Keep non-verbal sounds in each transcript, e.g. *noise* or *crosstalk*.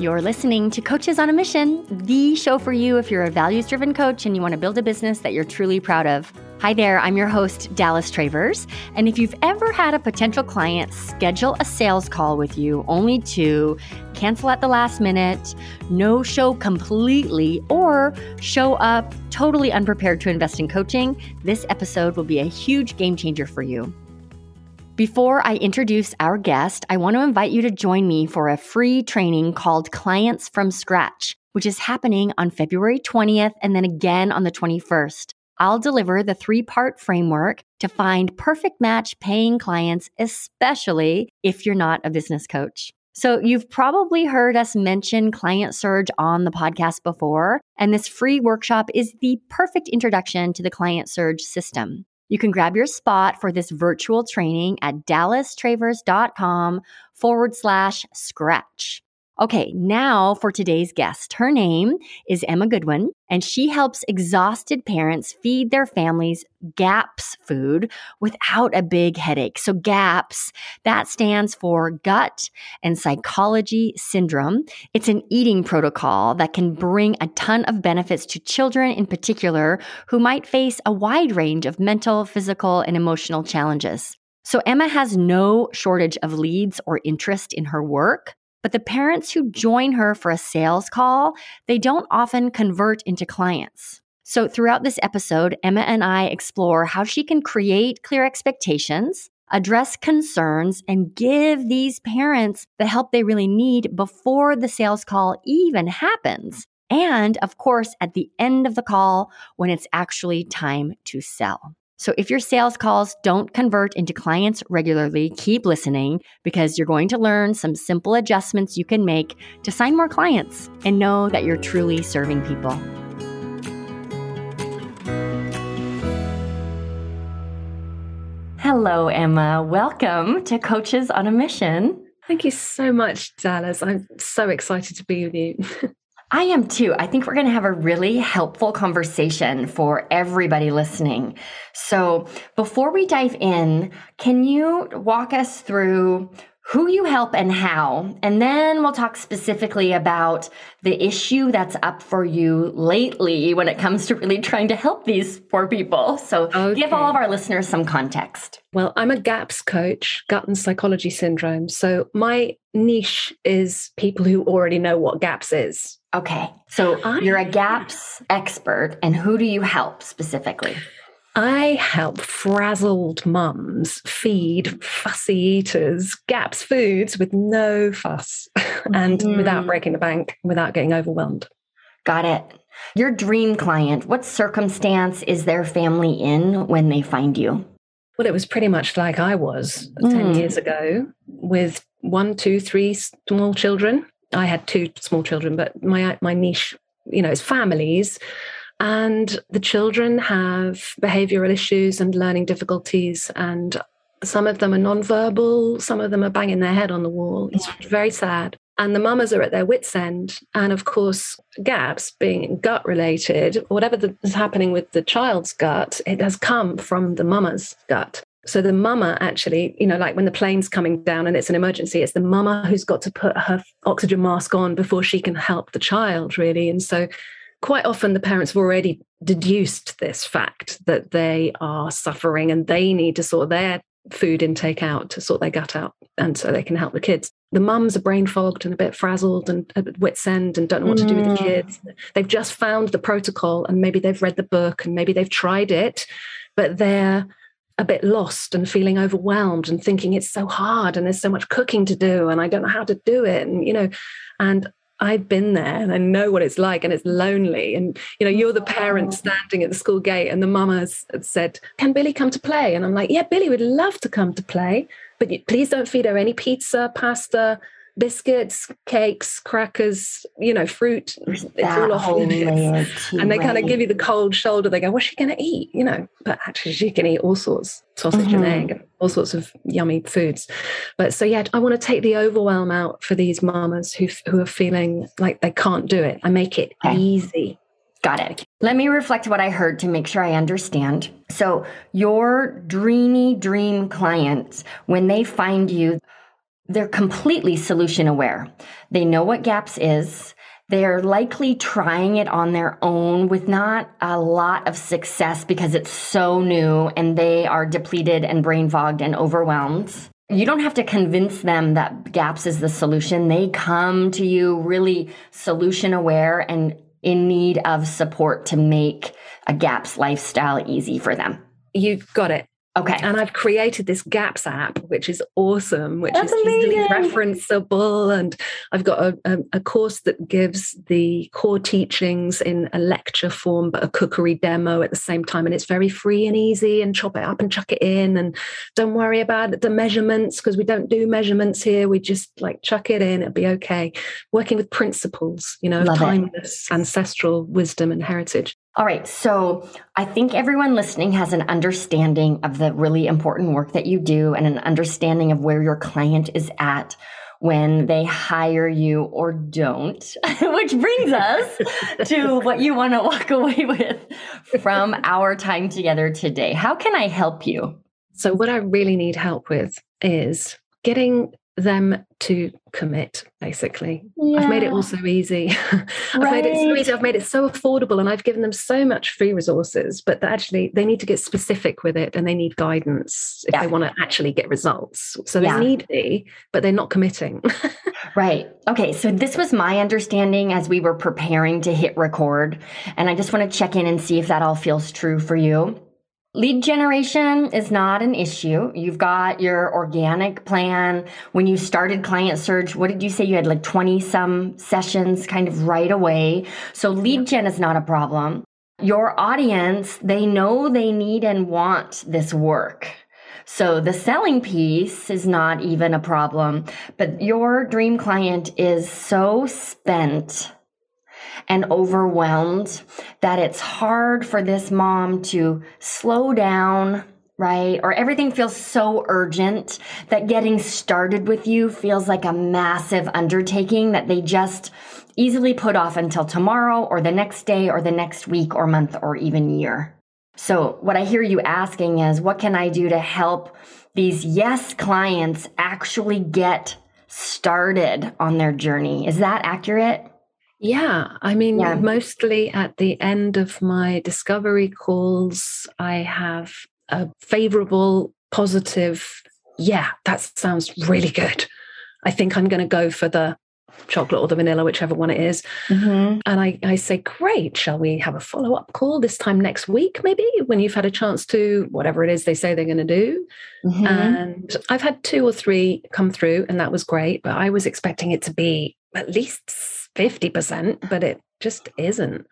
You're listening to Coaches on a Mission, the show for you if you're a values driven coach and you want to build a business that you're truly proud of. Hi there, I'm your host, Dallas Travers. And if you've ever had a potential client schedule a sales call with you only to cancel at the last minute, no show completely, or show up totally unprepared to invest in coaching, this episode will be a huge game changer for you. Before I introduce our guest, I want to invite you to join me for a free training called Clients from Scratch, which is happening on February 20th and then again on the 21st. I'll deliver the three part framework to find perfect match paying clients, especially if you're not a business coach. So, you've probably heard us mention Client Surge on the podcast before, and this free workshop is the perfect introduction to the Client Surge system. You can grab your spot for this virtual training at dallastravers.com forward slash scratch. Okay, now for today's guest. Her name is Emma Goodwin, and she helps exhausted parents feed their families GAPS food without a big headache. So, GAPS, that stands for Gut and Psychology Syndrome. It's an eating protocol that can bring a ton of benefits to children in particular who might face a wide range of mental, physical, and emotional challenges. So, Emma has no shortage of leads or interest in her work. But the parents who join her for a sales call, they don't often convert into clients. So throughout this episode, Emma and I explore how she can create clear expectations, address concerns, and give these parents the help they really need before the sales call even happens. And of course, at the end of the call, when it's actually time to sell. So if your sales calls don't convert into clients regularly, keep listening because you're going to learn some simple adjustments you can make to sign more clients and know that you're truly serving people. Hello, Emma. Welcome to Coaches on a Mission. Thank you so much, Dallas. I'm so excited to be with you. *laughs* I am too. I think we're going to have a really helpful conversation for everybody listening. So, before we dive in, can you walk us through who you help and how? And then we'll talk specifically about the issue that's up for you lately when it comes to really trying to help these poor people. So, okay. give all of our listeners some context. Well, I'm a GAPS coach, gut and psychology syndrome. So, my niche is people who already know what GAPS is. Okay. So I, you're a GAPS expert, and who do you help specifically? I help frazzled mums feed fussy eaters GAPS foods with no fuss *laughs* and mm. without breaking the bank, without getting overwhelmed. Got it. Your dream client, what circumstance is their family in when they find you? Well, it was pretty much like I was mm. 10 years ago with one, two, three small children I had two small children, but my my niche, you know, is families. And the children have behavioral issues and learning difficulties, and some of them are nonverbal, some of them are banging their head on the wall. It's very sad. And the mamas are at their wits' end. And of course, GAPS being gut related, whatever the, is happening with the child's gut, it has come from the mama's gut. So the mama actually, you know, like when the plane's coming down and it's an emergency, it's the mama who's got to put her oxygen mask on before she can help the child, really. And so quite often the parents have already deduced this fact that they are suffering and they need to sort their food intake out to sort their gut out and so they can help the kids. The mums are brain fogged and a bit frazzled and at wit's end and don't know what to do with the mm. kids. They've just found the protocol and maybe they've read the book and maybe they've tried it, but they're a bit lost and feeling overwhelmed and thinking it's so hard and there's so much cooking to do and I don't know how to do it and you know and I've been there and I know what it's like and it's lonely. And you know you're the oh. parent standing at the school gate and the mama's said can Billy come to play? And I'm like yeah Billy would love to come to play but please don't feed her any pizza pasta biscuits, cakes, crackers, you know, fruit. It's all off limits. And they kind of give you the cold shoulder. They go, what's she going to eat? You know, but actually she can eat all sorts, sausage mm-hmm. and egg, and all sorts of yummy foods. But so, yeah, I want to take the overwhelm out for these mamas who, who are feeling like they can't do it. I make it okay. easy. Got it. Let me reflect what I heard to make sure I understand. So, your dreamy dream clients, when they find you, they're completely solution aware. They know what GAPS is. They're likely trying it on their own with not a lot of success because it's so new and they are depleted and brain fogged and overwhelmed. You don't have to convince them that GAPS is the solution. They come to you really solution aware and in need of support to make a GAPS lifestyle easy for them. You've got it. Okay. And I've created this GAPS app, which is awesome, which That's is easily amazing. referenceable. And I've got a, a, course that gives the core teachings in a lecture form, but a cookery demo at the same time. And it's very free and easy and chop it up and chuck it in. And don't worry about the measurements because we don't do measurements here. We just like chuck it in, it'll be okay. Working with principles, you know, Love it. timeless ancestral wisdom and heritage. All right. So I think everyone listening has an understanding of the really important work that you do and an understanding of where your client is at when they hire you or don't, *laughs* which brings us to what you want to walk away with from our time together today. How can I help you? So, what I really need help with is getting them to commit, basically. I've made it all so easy. *laughs* I've made it so easy. I've made it so affordable and I've given them so much free resources, but actually they need to get specific with it and they need guidance if Yeah. they want to actually get results. So Yeah. they need me, but they're not committing. *laughs* Right. Okay. So this was my understanding as we were preparing to hit record. And I just want to check in and see if that all feels true for you. Lead generation is not an issue. You've got your organic plan. When you started Client Surge, what did you say? You had like 20 some sessions kind of right away. So lead gen is not a problem. Your audience, they know they need and want this work. So the selling piece is not even a problem, but your dream client is so spent and overwhelmed that it's hard for this mom to slow down, right? Or everything feels so urgent that getting started with you feels like a massive undertaking that they just easily put off until tomorrow or the next day or the next week or month or even year. So, what I hear you asking is, what can I do to help these yes clients actually get started on their journey? Is that accurate? Yeah, I mean, Yeah. mostly at the end of my discovery calls, I have a favorable, positive, yeah, that sounds really good. I think I'm going to go for the chocolate or the vanilla, whichever one it is. Mm-hmm. And I, I say, great, shall we have a follow up call this time next week, maybe when you've had a chance to, whatever it is they say they're going to do. Mm-hmm. And I've had two or three come through, and that was great. But I was expecting it to be at least 50%, but it just isn't.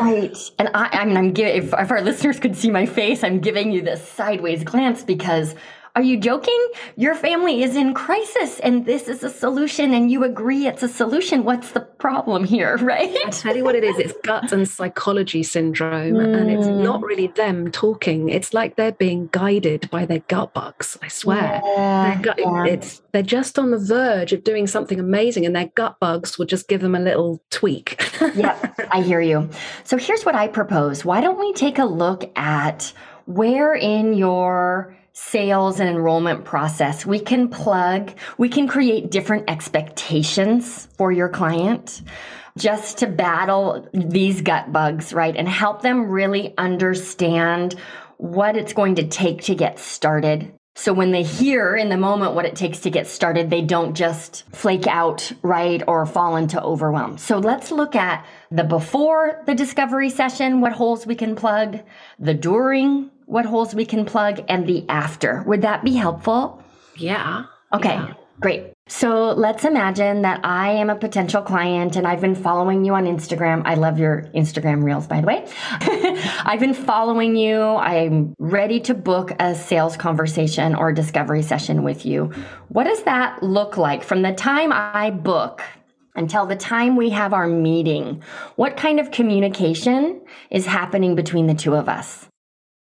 Right. And I, I mean, I'm giving, if, if our listeners could see my face, I'm giving you this sideways glance because are you joking? Your family is in crisis and this is a solution and you agree it's a solution. What's the problem here, *laughs* right? I tell you what it is it's gut and psychology syndrome, and it's Mm. not really them talking. It's like they're being guided by their gut bugs, I swear. Their gut, yeah. it's they're just on the verge of doing something amazing, and their gut bugs will just give them a little tweak. *laughs* Yep, I hear you. So here's what I propose. Why don't we take a look at where in your sales and enrollment process we can plug, we can create different expectations for your client just to battle these gut bugs, right? And help them really understand what it's going to take to get started. So when they hear in the moment what it takes to get started, they don't just flake out, right? Or fall into overwhelm. So let's look at the before the discovery session, what holes we can plug, the during, what holes we can plug, and the after. Would that be helpful? yeah. Okay, Yeah. Great. So let's imagine that I am a potential client and I've been following you on Instagram. I love your Instagram reels, by the way. *laughs* I've been following you. I'm ready to book a sales conversation or discovery session with you. What does that look like from the time I book? Until the time we have our meeting, what kind of communication is happening between the two of us?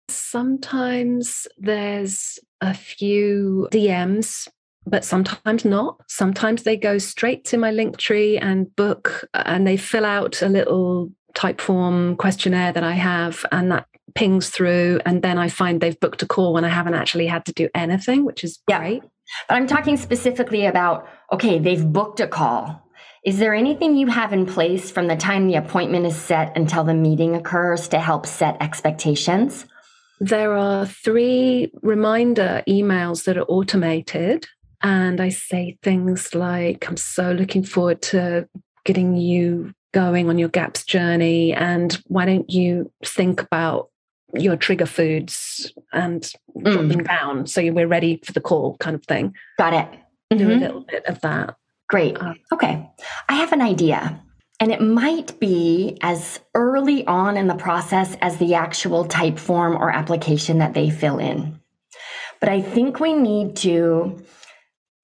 Sometimes there's a few DMs, but sometimes not. Sometimes they go straight to my Linktree and book, and they fill out a little Typeform questionnaire that I have, and that pings through. And then I find they've booked a call when I haven't actually had to do anything, which is Yeah. great. But I'm talking specifically about okay, they've booked a call. Is there anything you have in place from the time the appointment is set until the meeting occurs to help set expectations? There are three reminder emails that are automated. And I say things like, I'm so looking forward to getting you going on your GAPS journey. And why don't you think about your trigger foods and mm. dropping down so we're ready for the call kind of thing. Got it. Mm-hmm. Do a mm-hmm. little bit of that. Great. Uh, okay. I have an idea. And it might be as early on in the process as the actual Typeform or application that they fill in. But I think we need to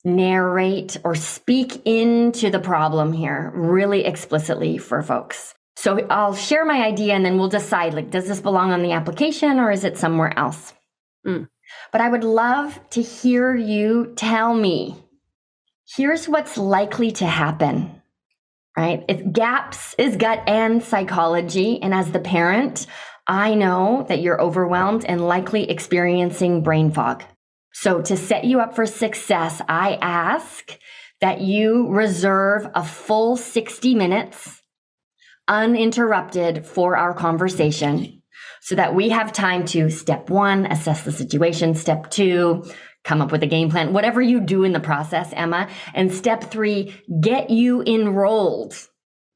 narrate or speak into the problem here really explicitly for folks. So I'll share my idea and then we'll decide like, does this belong on the application or is it somewhere else? Mm. But I would love to hear you tell me here's what's likely to happen, right? If GAPS is gut and psychology. And as the parent, I know that you're overwhelmed and likely experiencing brain fog. So to set you up for success, I ask that you reserve a full 60 minutes uninterrupted for our conversation so that we have time to step one, assess the situation, step two, come up with a game plan, whatever you do in the process, Emma. And step three, get you enrolled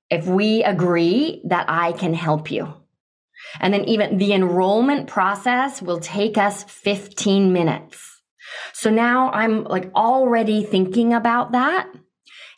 if we agree that I can help you. And then even the enrollment process will take us 15 minutes. So now I'm like already thinking about that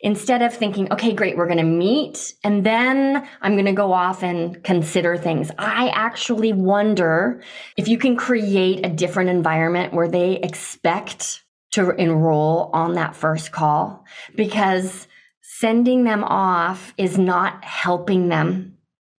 instead of thinking, okay, great, we're going to meet and then I'm going to go off and consider things. I actually wonder if you can create a different environment where they expect to enroll on that first call because sending them off is not helping them,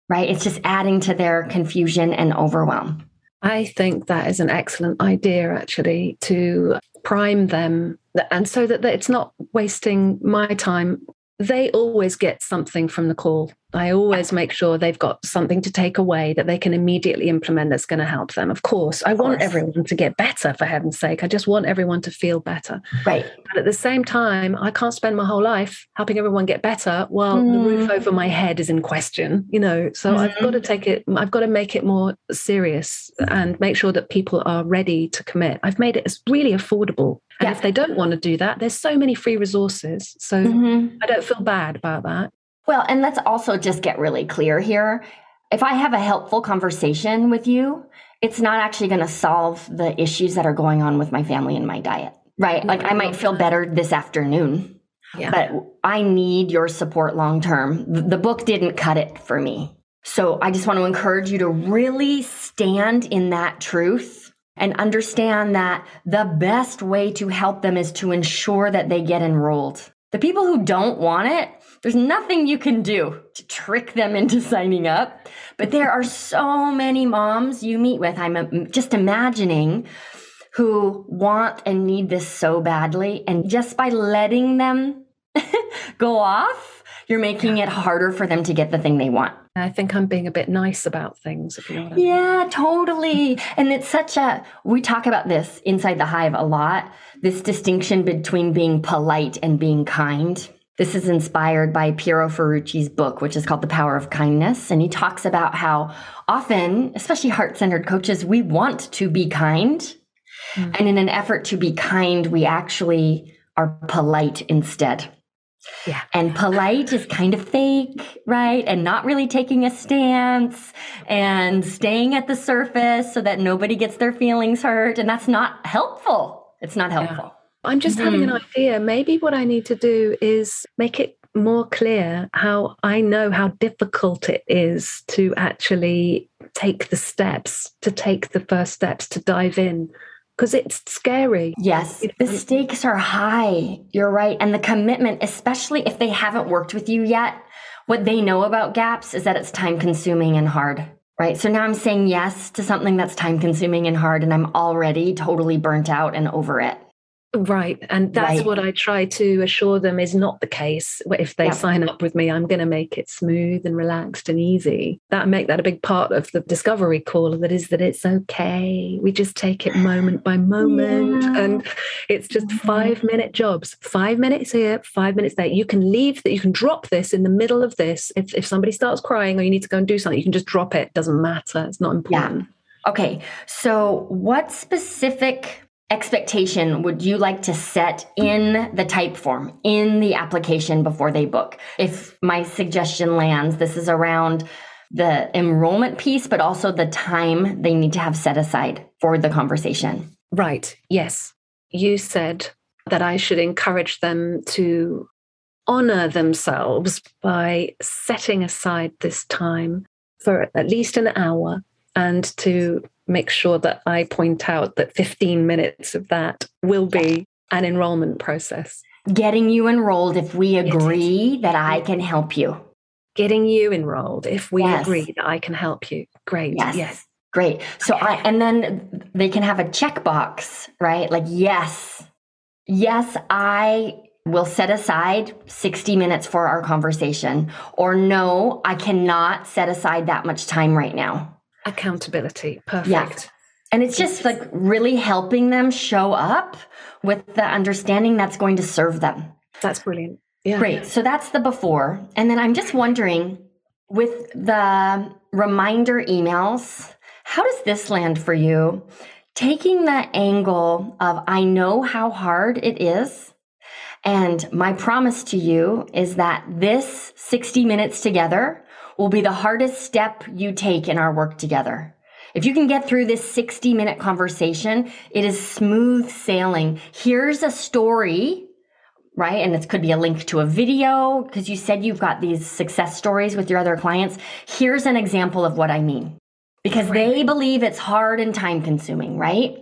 right? It's just adding to their confusion and overwhelm. I think that is an excellent idea, actually, to prime them and so that it's not wasting my time they always get something from the call. I always make sure they've got something to take away that they can immediately implement that's going to help them. Of course, I want everyone to get better for heaven's sake. I just want everyone to feel better. Right. But at the same time, I can't spend my whole life helping everyone get better while mm. the roof mm. over my head is in question, you know. So mm-hmm. I've got to take it, I've got to make it more serious and make sure that people are ready to commit. I've made it as really affordable and yeah. if they don't want to do that, there's so many free resources. So mm-hmm. I don't feel bad about that. Well, and let's also just get really clear here. If I have a helpful conversation with you, it's not actually going to solve the issues that are going on with my family and my diet, right? Like I might feel better this afternoon, yeah. but I need your support long term. The book didn't cut it for me. So I just want to encourage you to really stand in that truth and understand that the best way to help them is to ensure that they get enrolled. The people who don't want it, there's nothing you can do to trick them into *laughs* signing up. But there are so many moms you meet with, I'm um, just imagining, who want and need this so badly. And just by letting them *laughs* go off, you're making it harder for them to get the thing they want. I think I'm being a bit nice about things, if you know what I mean. Yeah, totally. And it's such a, we talk about this inside the hive a lot this distinction between being polite and being kind. This is inspired by Piero Ferrucci's book, which is called The Power of Kindness. And he talks about how often, especially heart centered coaches, we want to be kind. Mm-hmm. And in an effort to be kind, we actually are polite instead. Yeah. And polite is kind of fake, right? And not really taking a stance and staying at the surface so that nobody gets their feelings hurt. And that's not helpful. It's not helpful. Yeah. I'm just mm-hmm. having an mm-hmm. idea. Maybe what I need to do is make it more clear how I know how difficult it is to actually take the steps, to take the first steps, to dive in because it's scary. Yes, the stakes are high. You're right. And the commitment, especially if they haven't worked with you yet, what they know about GAPS is that it's time consuming and hard. Right. So now I'm saying yes to something that's time consuming and hard, and I'm already totally burnt out and over it. Right. And that's Right. what I try to assure them is not the case. If they Yeah. sign up with me, I'm going to make it smooth and relaxed and easy. That make that a big part of the discovery call that is that it's okay. We just take it moment by moment. Yeah. And it's just Mhm. five minute jobs, five minutes here, five minutes there. You can leave that, you can drop this in the middle of this. If, if somebody starts crying or you need to go and do something, you can just drop it. Doesn't matter. It's not important. Yeah. Okay, so what specific expectation would you like to set in the Typeform, in the application before they book? If my suggestion lands, this is around the enrollment piece, but also the time they need to have set aside for the conversation. Right. Yes. You said that I should encourage them to honor themselves by setting aside this time for at least an hour and to make sure that I point out that 15 minutes of that will be an enrollment process. Getting you enrolled if we agree that I can help you. Getting you enrolled if we Yes. agree that I can help you. Great. Yes. Yes. Great. So I and then they can have a checkbox, right? Like yes. Yes, I will set aside 60 minutes for our conversation or no, I cannot set aside that much time right now. Accountability. Perfect. Yeah. And it's just like really helping them show up with the understanding that's going to serve them. That's brilliant. Yeah. Great. So that's the before. And then I'm just wondering with the reminder emails, how does this land for you? Taking the angle of I know how hard it is. And my promise to you is that this 60 minutes together will be the hardest step you take in our work together. If you can get through this 60 minute conversation, it is smooth sailing. Here's a story right? And it could be a link to a video because you said you've got these success stories with your other clients. Here's an example of what I mean because they believe it's hard and time consuming, right?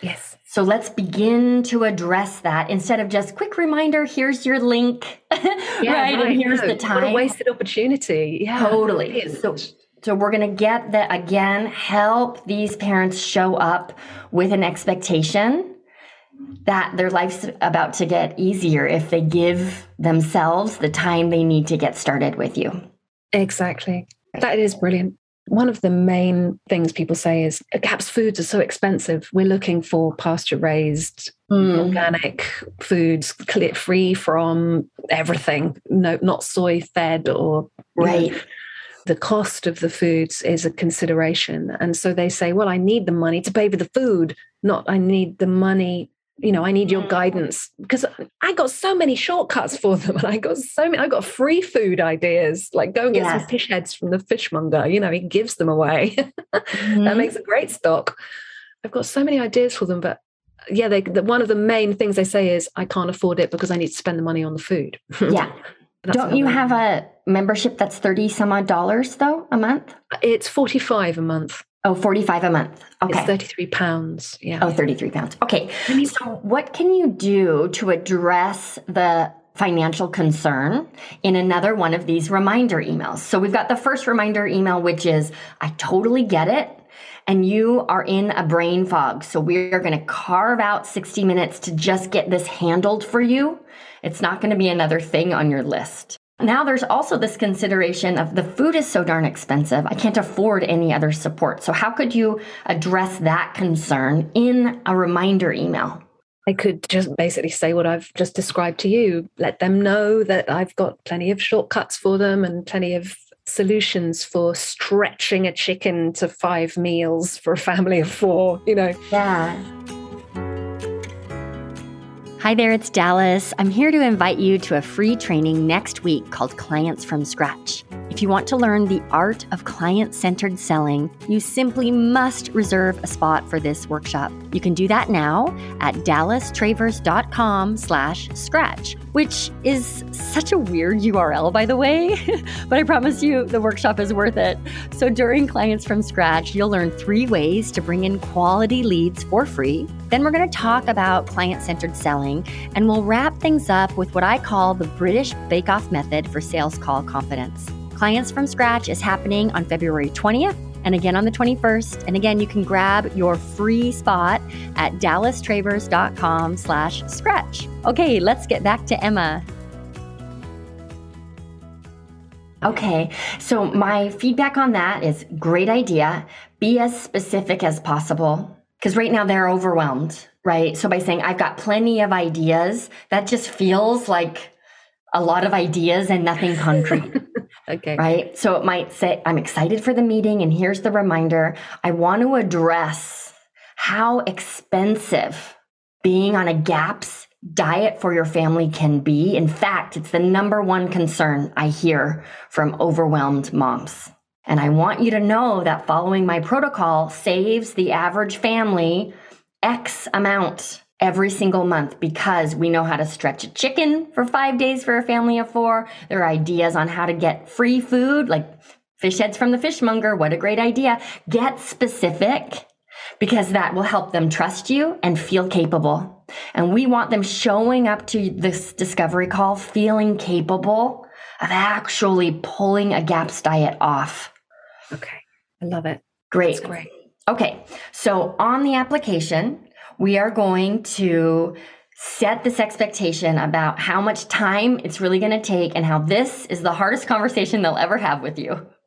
Yes. So let's begin to address that instead of just quick reminder, here's your link, *laughs* right? And here's no, the What time. a wasted opportunity. Yeah. Totally. So, so we're going to get that again, help these parents show up with an expectation that their life's about to get easier if they give themselves the time they need to get started with you. Exactly. That is brilliant. One of the main things people say is GAPS foods are so expensive. We're looking for pasture raised, hmm. organic foods, clear, free from everything, no, not soy fed or you know, Right. the cost of the foods is a consideration. And so they say, well, I need the money to pay for the food, not I need the money. You know, I need your Mm. guidance because I got so many shortcuts for them, and *laughs* I got so many. I got free food ideas, like go and get Yes. some fish heads from the fishmonger. You know, he gives them away. *laughs* that Mhm. makes a great stock. I've got so many ideas for them, but yeah, they, the, one of the main things they say is, I can't afford it because I need to spend the money on the food. Yeah. *laughs* That's Don't you have a membership that's 30 some odd dollars though a month? Uh, it's 45 a month. Oh, 45 a month. Okay. It's 33 pounds. Yeah. Oh, 33 pounds. Okay. So, what can you do to address the financial concern in another one of these reminder emails? So, we've got the first reminder email, which is I totally get it. And you are in a brain fog. So, we are going to carve out 60 minutes to just get this handled for you. It's not going to be another thing on your list. Now, there's also this consideration of the food is so darn expensive. I can't afford any other support. So, how could you address that concern in a reminder email? I could just basically say what I've just described to you, let them know that I've got plenty of shortcuts for them and plenty of solutions for stretching a chicken to five meals for a family of four, you know. Yeah. Hi there, it's Dallas. I'm here to invite you to a free training next week called Clients from Scratch. If you want to learn the art of client centered selling, you simply must reserve a spot for this workshop. You can do that now at dallastravers.com slash scratch, which is such a weird URL, by the way, *laughs* but I promise you the workshop is worth it. So during Clients from Scratch, you'll learn three ways to bring in quality leads for free. Then we're going to talk about client centered selling, and we'll wrap things up with what I call the British Bake Off method for sales call confidence. Clients from Scratch is happening on February 20th and again on the 21st. And again, you can grab your free spot at dallastravers.com slash scratch. Okay, let's get back to Emma. Okay, so my feedback on that is great idea. Be as specific as possible because right now they're overwhelmed, right? So by saying I've got plenty of ideas, that just feels like a lot of ideas and nothing *laughs* concrete. okay. Right? So it might say I'm excited for the meeting and here's the reminder, I want to address how expensive being on a GAPS diet for your family can be. In fact, it's the number one concern I hear from overwhelmed moms. And I want you to know that following my protocol saves the average family X amount every single month because we know how to stretch a chicken for five days for a family of four. There are ideas on how to get free food, like fish heads from the fishmonger. What a great idea. Get specific because that will help them trust you and feel capable. And we want them showing up to this discovery call feeling capable of actually pulling a GAPS diet off. Okay. I love it. Great. That's great. Okay. So on the application, we are going to set this expectation about how much time it's really going to take and how this is the hardest conversation they'll ever have with you. *laughs*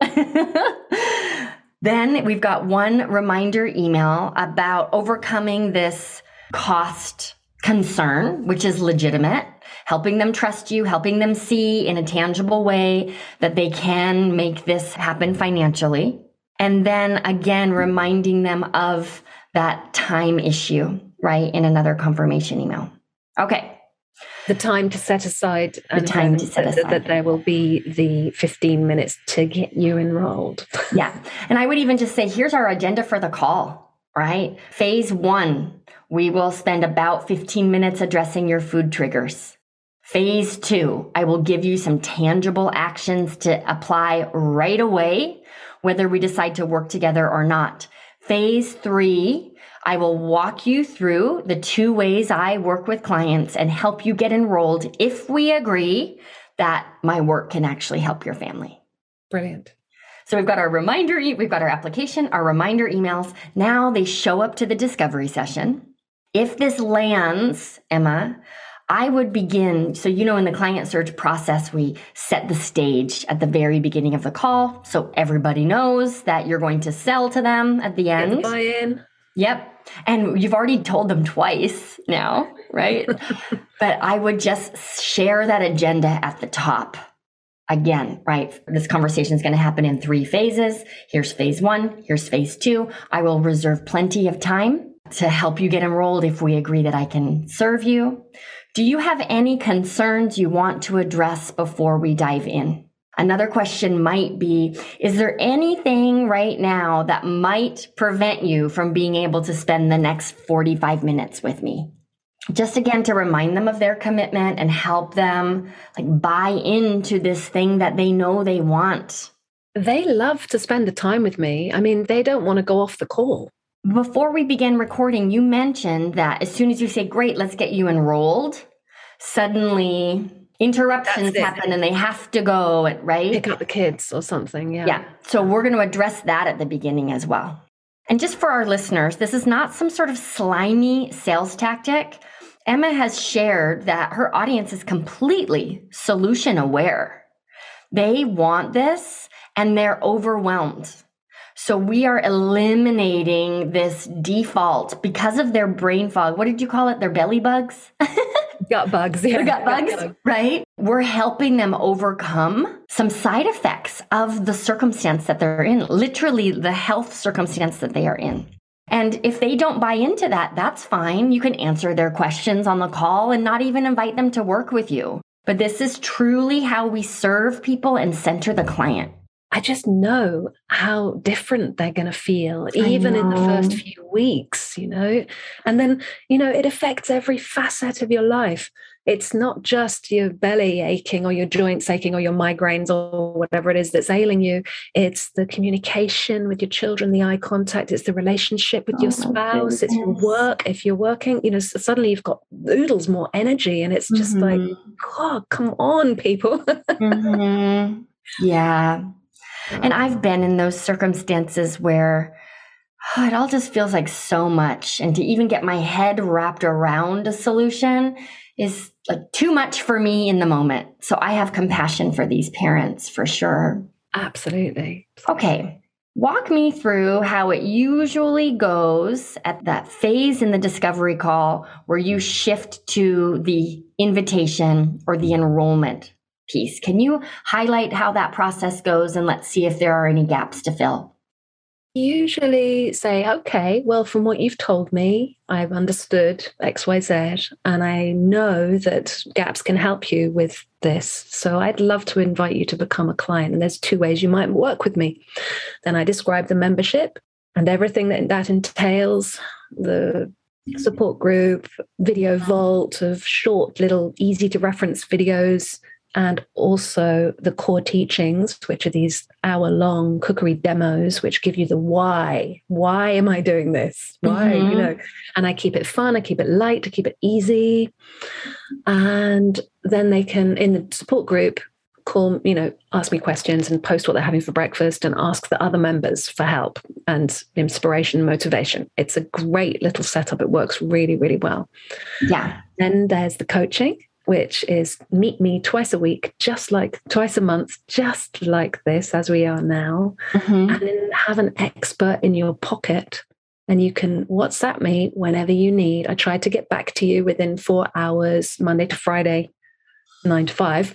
then we've got one reminder email about overcoming this cost concern, which is legitimate, helping them trust you, helping them see in a tangible way that they can make this happen financially. And then again, reminding them of that time issue, right? In another confirmation email. Okay. The time to set aside. The time to set aside. That there will be the 15 minutes to get you enrolled. *laughs* yeah. And I would even just say here's our agenda for the call, right? Phase one, we will spend about 15 minutes addressing your food triggers. Phase two, I will give you some tangible actions to apply right away, whether we decide to work together or not. Phase three, I will walk you through the two ways I work with clients and help you get enrolled if we agree that my work can actually help your family. Brilliant. So we've got our reminder, we've got our application, our reminder emails. Now they show up to the discovery session. If this lands, Emma, I would begin. So, you know, in the Client Surge process, we set the stage at the very beginning of the call. So everybody knows that you're going to sell to them at the end. buy in. Yep. And you've already told them twice now, right? *laughs* but I would just share that agenda at the top. Again, right? This conversation is going to happen in three phases. Here's phase one. Here's phase two. I will reserve plenty of time to help you get enrolled if we agree that I can serve you. Do you have any concerns you want to address before we dive in? Another question might be Is there anything right now that might prevent you from being able to spend the next 45 minutes with me? Just again to remind them of their commitment and help them like buy into this thing that they know they want. They love to spend the time with me. I mean, they don't want to go off the call. Before we began recording, you mentioned that as soon as you say, Great, let's get you enrolled, suddenly interruptions happen and they have to go, right? Pick up the kids or something. Yeah. Yeah. So we're going to address that at the beginning as well. And just for our listeners, this is not some sort of slimy sales tactic. Emma has shared that her audience is completely solution aware. They want this and they're overwhelmed. So we are eliminating this default because of their brain fog. What did you call it? Their belly bugs? *laughs* gut bugs. Yeah. gut bugs, gut right? We're helping them overcome some side effects of the circumstance that they're in, literally the health circumstance that they are in. And if they don't buy into that, that's fine. You can answer their questions on the call and not even invite them to work with you. But this is truly how we serve people and center the client. I just know how different they're going to feel, even in the first few weeks, you know? And then, you know, it affects every facet of your life. It's not just your belly aching or your joints aching or your migraines or whatever it is that's ailing you. It's the communication with your children, the eye contact, it's the relationship with oh your spouse, it's your work. If you're working, you know, suddenly you've got oodles more energy and it's just mm-hmm. like, God, come on, people. *laughs* mm-hmm. Yeah. And I've been in those circumstances where oh, *sighs* it all just feels like so much. And to even get my head wrapped around a solution is like too much for me in the moment. So I have compassion for these parents for sure. Absolutely. Okay. Walk me through how it usually goes at that phase in the discovery call where you shift to the invitation or the enrollment piece. Can you highlight how that process goes and let's see if there are any gaps to fill? Usually say, okay, well, from what you've told me, I've understood XYZ, and I know that GAPS can help you with this. So I'd love to invite you to become a client. And there's two ways you might work with me. Then I describe the membership and everything that that entails the support group, video vault of short, little, easy to reference videos and also the core teachings, which are these hour long cookery demos, which give you the why. Why am I doing this? Why, mm-hmm. you know? And I keep it fun, I keep it light, I keep it easy. And then they can, in the support group, call, you know, ask me questions and post what they're having for breakfast and ask the other members for help and inspiration, motivation. It's a great little setup. It works really, really well. Yeah. Then there's the coaching which is meet me twice a week, just like twice a month, just like this as we are now, mm-hmm. and then have an expert in your pocket. And you can WhatsApp me whenever you need. I try to get back to you within four hours, Monday to Friday, nine to five.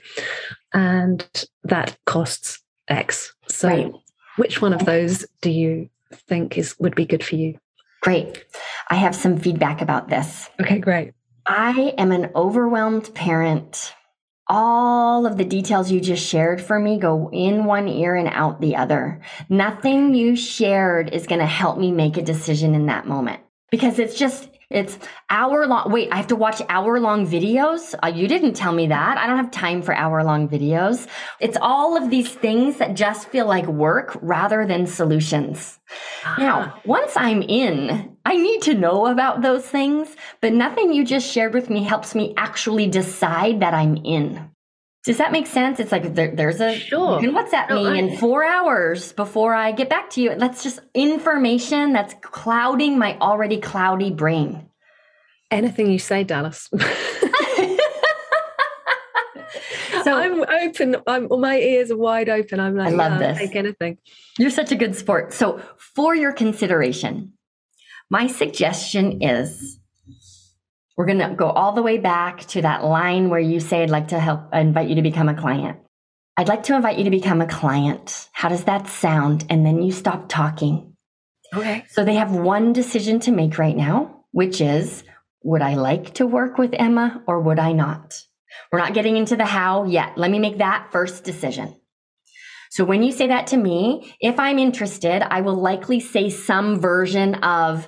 And that costs X. So, right. which one of those do you think is would be good for you? Great. I have some feedback about this. Okay, great. I am an overwhelmed parent. All of the details you just shared for me go in one ear and out the other. Nothing you shared is going to help me make a decision in that moment because it's just it's hour long. Wait, I have to watch hour long videos? Uh, you didn't tell me that. I don't have time for hour long videos. It's all of these things that just feel like work rather than solutions. Uh-huh. Now, once I'm in, I need to know about those things, but nothing you just shared with me helps me actually decide that I'm in. Does that make sense? It's like there, there's a sure. you can WhatsApp no, me I, in four hours before I get back to you. That's just information that's clouding my already cloudy brain. Anything you say, Dallas. *laughs* so I'm open. I'm my ears are wide open. I'm like, I love oh, this. Take anything. You're such a good sport. So for your consideration, my suggestion is we're going to go all the way back to that line where you say, I'd like to help uh, invite you to become a client. I'd like to invite you to become a client. How does that sound? And then you stop talking. Okay. So they have one decision to make right now, which is would I like to work with Emma or would I not? We're not getting into the how yet. Let me make that first decision. So when you say that to me, if I'm interested, I will likely say some version of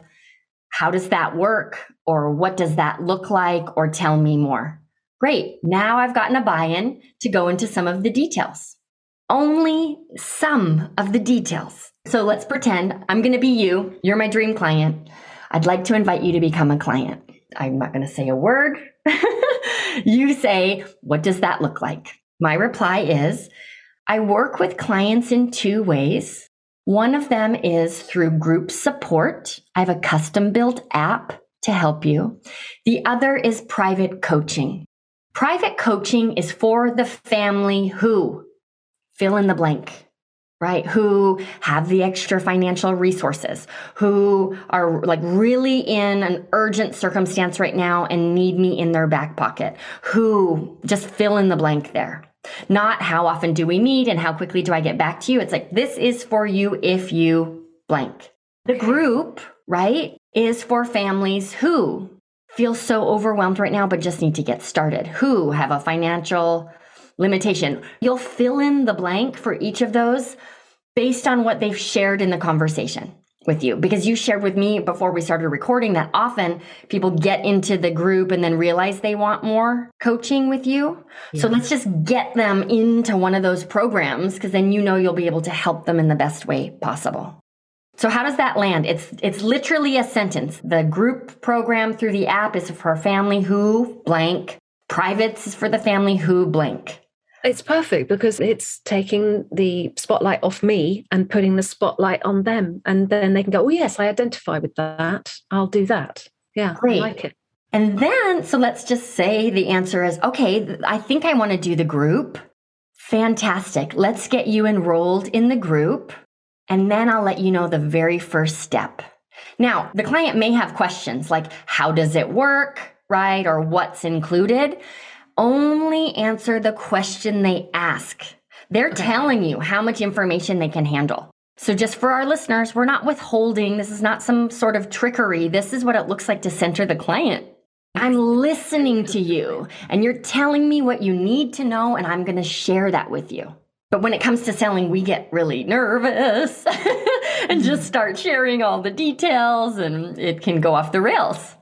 how does that work? Or what does that look like? Or tell me more. Great. Now I've gotten a buy in to go into some of the details. Only some of the details. So let's pretend I'm going to be you. You're my dream client. I'd like to invite you to become a client. I'm not going to say a word. *laughs* you say, What does that look like? My reply is, I work with clients in two ways. One of them is through group support. I have a custom built app to help you. The other is private coaching. Private coaching is for the family who fill in the blank, right? Who have the extra financial resources, who are like really in an urgent circumstance right now and need me in their back pocket, who just fill in the blank there. Not how often do we meet and how quickly do I get back to you? It's like, this is for you if you blank. The group, right, is for families who feel so overwhelmed right now, but just need to get started, who have a financial limitation. You'll fill in the blank for each of those based on what they've shared in the conversation with you because you shared with me before we started recording that often people get into the group and then realize they want more coaching with you. Yeah. So let's just get them into one of those programs because then you know you'll be able to help them in the best way possible. So how does that land? It's it's literally a sentence. The group program through the app is for family who blank. Privates is for the family who blank. It's perfect because it's taking the spotlight off me and putting the spotlight on them. And then they can go, oh, yes, I identify with that. I'll do that. Yeah, Great. I like it. And then, so let's just say the answer is okay, I think I want to do the group. Fantastic. Let's get you enrolled in the group. And then I'll let you know the very first step. Now, the client may have questions like, how does it work? Right? Or what's included? Only answer the question they ask. They're okay. telling you how much information they can handle. So, just for our listeners, we're not withholding. This is not some sort of trickery. This is what it looks like to center the client. I'm listening to you and you're telling me what you need to know, and I'm going to share that with you. But when it comes to selling, we get really nervous *laughs* and just mm-hmm. start sharing all the details, and it can go off the rails,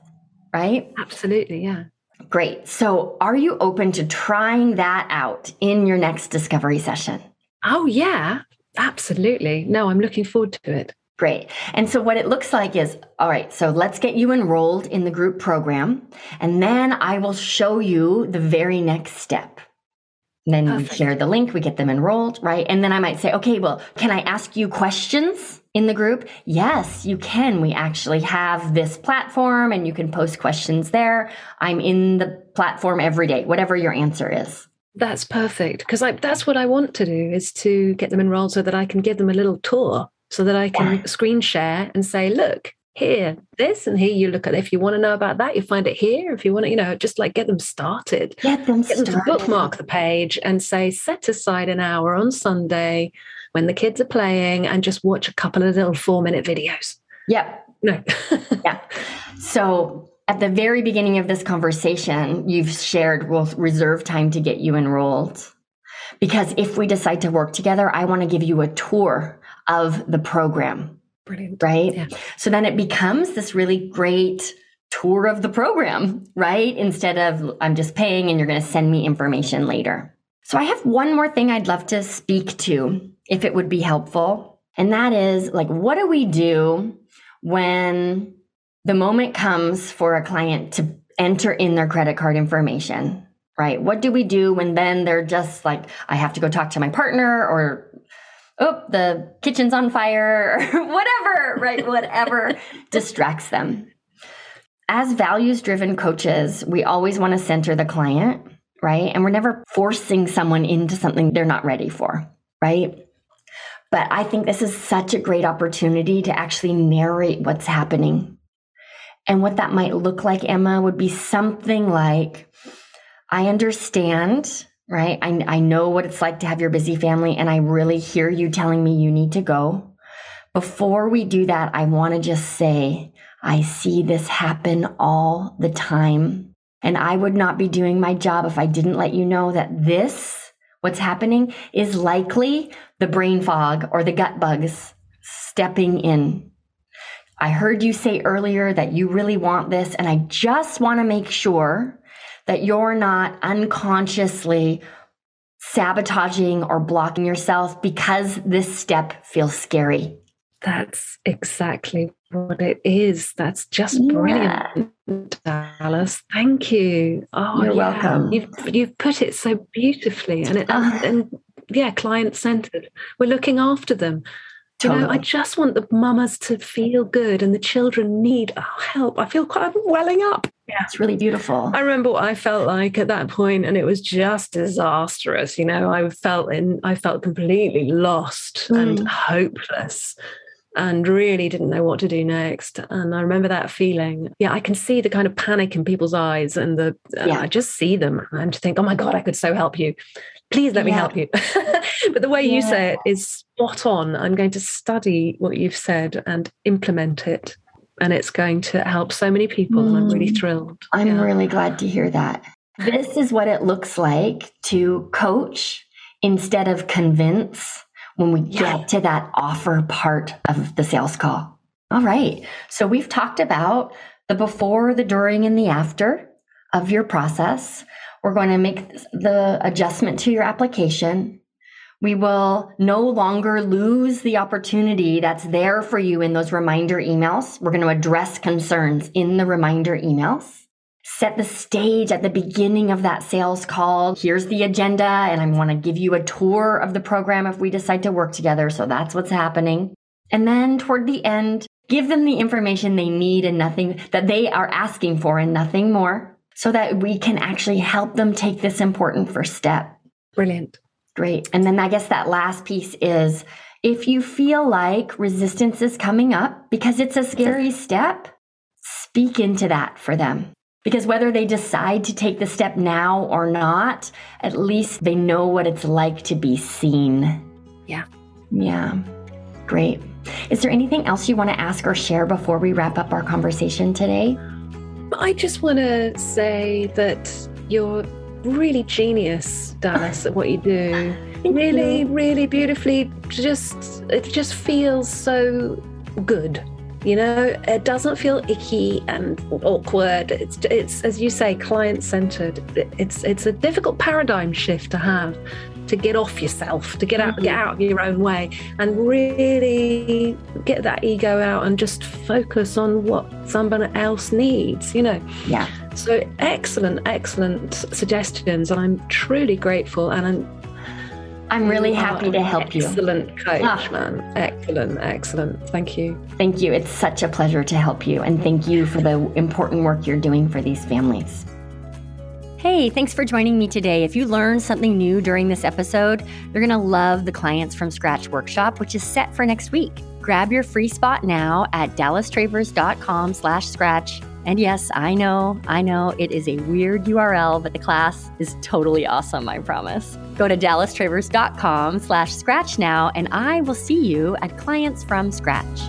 right? Absolutely, yeah. Great. So, are you open to trying that out in your next discovery session? Oh, yeah, absolutely. No, I'm looking forward to it. Great. And so what it looks like is all right, so let's get you enrolled in the group program, and then I will show you the very next step. And then Perfect. we share the link, we get them enrolled, right? And then I might say, okay, well, can I ask you questions in the group? Yes, you can. We actually have this platform and you can post questions there. I'm in the platform every day, whatever your answer is. That's perfect because that's what I want to do is to get them enrolled so that I can give them a little tour so that I can yeah. screen share and say, look, here, this, and here you look at it. If you want to know about that, you find it here. If you want to, you know, just like get them started. Get them get started. Them to bookmark the page and say, set aside an hour on Sunday when the kids are playing and just watch a couple of little four minute videos. Yep. No. *laughs* yeah. So at the very beginning of this conversation, you've shared we'll reserve time to get you enrolled. Because if we decide to work together, I want to give you a tour of the program. Brilliant. Right. Yeah. So then it becomes this really great tour of the program, right? Instead of I'm just paying and you're going to send me information later. So I have one more thing I'd love to speak to if it would be helpful. And that is like, what do we do when the moment comes for a client to enter in their credit card information? Right. What do we do when then they're just like, I have to go talk to my partner or oh, the kitchen's on fire or *laughs* whatever, right? whatever *laughs* distracts them. As values driven coaches, we always want to center the client, right? And we're never forcing someone into something they're not ready for, right? But I think this is such a great opportunity to actually narrate what's happening. And what that might look like, Emma, would be something like I understand right? I, I know what it's like to have your busy family, and I really hear you telling me you need to go. Before we do that, I want to just say, I see this happen all the time. And I would not be doing my job if I didn't let you know that this, what's happening, is likely the brain fog or the gut bugs stepping in. I heard you say earlier that you really want this, and I just want to make sure that you're not unconsciously sabotaging or blocking yourself because this step feels scary. That's exactly what it is. That's just yeah. brilliant, Dallas. Thank you. Oh, you're yeah. welcome. You've you've put it so beautifully, and it uh, and yeah, client centered. We're looking after them. Totally. You know, I just want the mamas to feel good and the children need help. I feel quite welling up. Yeah, it's really beautiful. I remember what I felt like at that point, and it was just disastrous. You know, I felt in, I felt completely lost mm. and hopeless, and really didn't know what to do next. And I remember that feeling. Yeah, I can see the kind of panic in people's eyes, and the yeah. uh, I just see them, and to think, oh my god, I could so help you please let me help you. *laughs* but the way yeah. you say it is spot on. I'm going to study what you've said and implement it. And it's going to help so many people. Mm. I'm really mm. thrilled. I'm yeah. really glad to hear that. This is what it looks like to coach instead of convince when we yeah. get to that offer part of the sales call. All right. So we've talked about the before, the during, and the after of your process. We're going to make the adjustment to your application. We will no longer lose the opportunity that's there for you in those reminder emails. We're going to address concerns in the reminder emails. set the stage at the beginning of that sales call. Here's the agenda, and I want to give you a tour of the program if we decide to work together. So that's what's happening. And then toward the end, give them the information they need and nothing that they are asking for and nothing more so that we can actually help them take this important first step. Brilliant. Great. And then I guess that last piece is if you feel like resistance is coming up because it's a scary step, speak into that for them. Because whether they decide to take the step now or not, at least they know what it's like to be seen. Yeah. Yeah. Great. Is there anything else you want to ask or share before we wrap up our conversation today? I just want to say that you're really genius, Dallas, at what you do. *laughs* really, you. really beautifully. Just it just feels so good. You know, it doesn't feel icky and awkward. It's, it's as you say, client centered. It's it's a difficult paradigm shift to have, to get off yourself, to get out, mm-hmm. get out of your own way, and really get that ego out and just focus on what someone else needs. You know. Yeah. So excellent, excellent suggestions, and I'm truly grateful. And I'm I'm really happy to help excellent you. Excellent coach, ah. man. Excellent, excellent. Thank you. Thank you. It's such a pleasure to help you. And thank you for the important work you're doing for these families. Hey, thanks for joining me today. If you learned something new during this episode, you're going to love the Clients from Scratch workshop, which is set for next week. Grab your free spot now at dallastravers.com slash scratch. And yes, I know, I know it is a weird URL, but the class is totally awesome, I promise. Go to dallastravers.com slash scratch now, and I will see you at Clients from Scratch.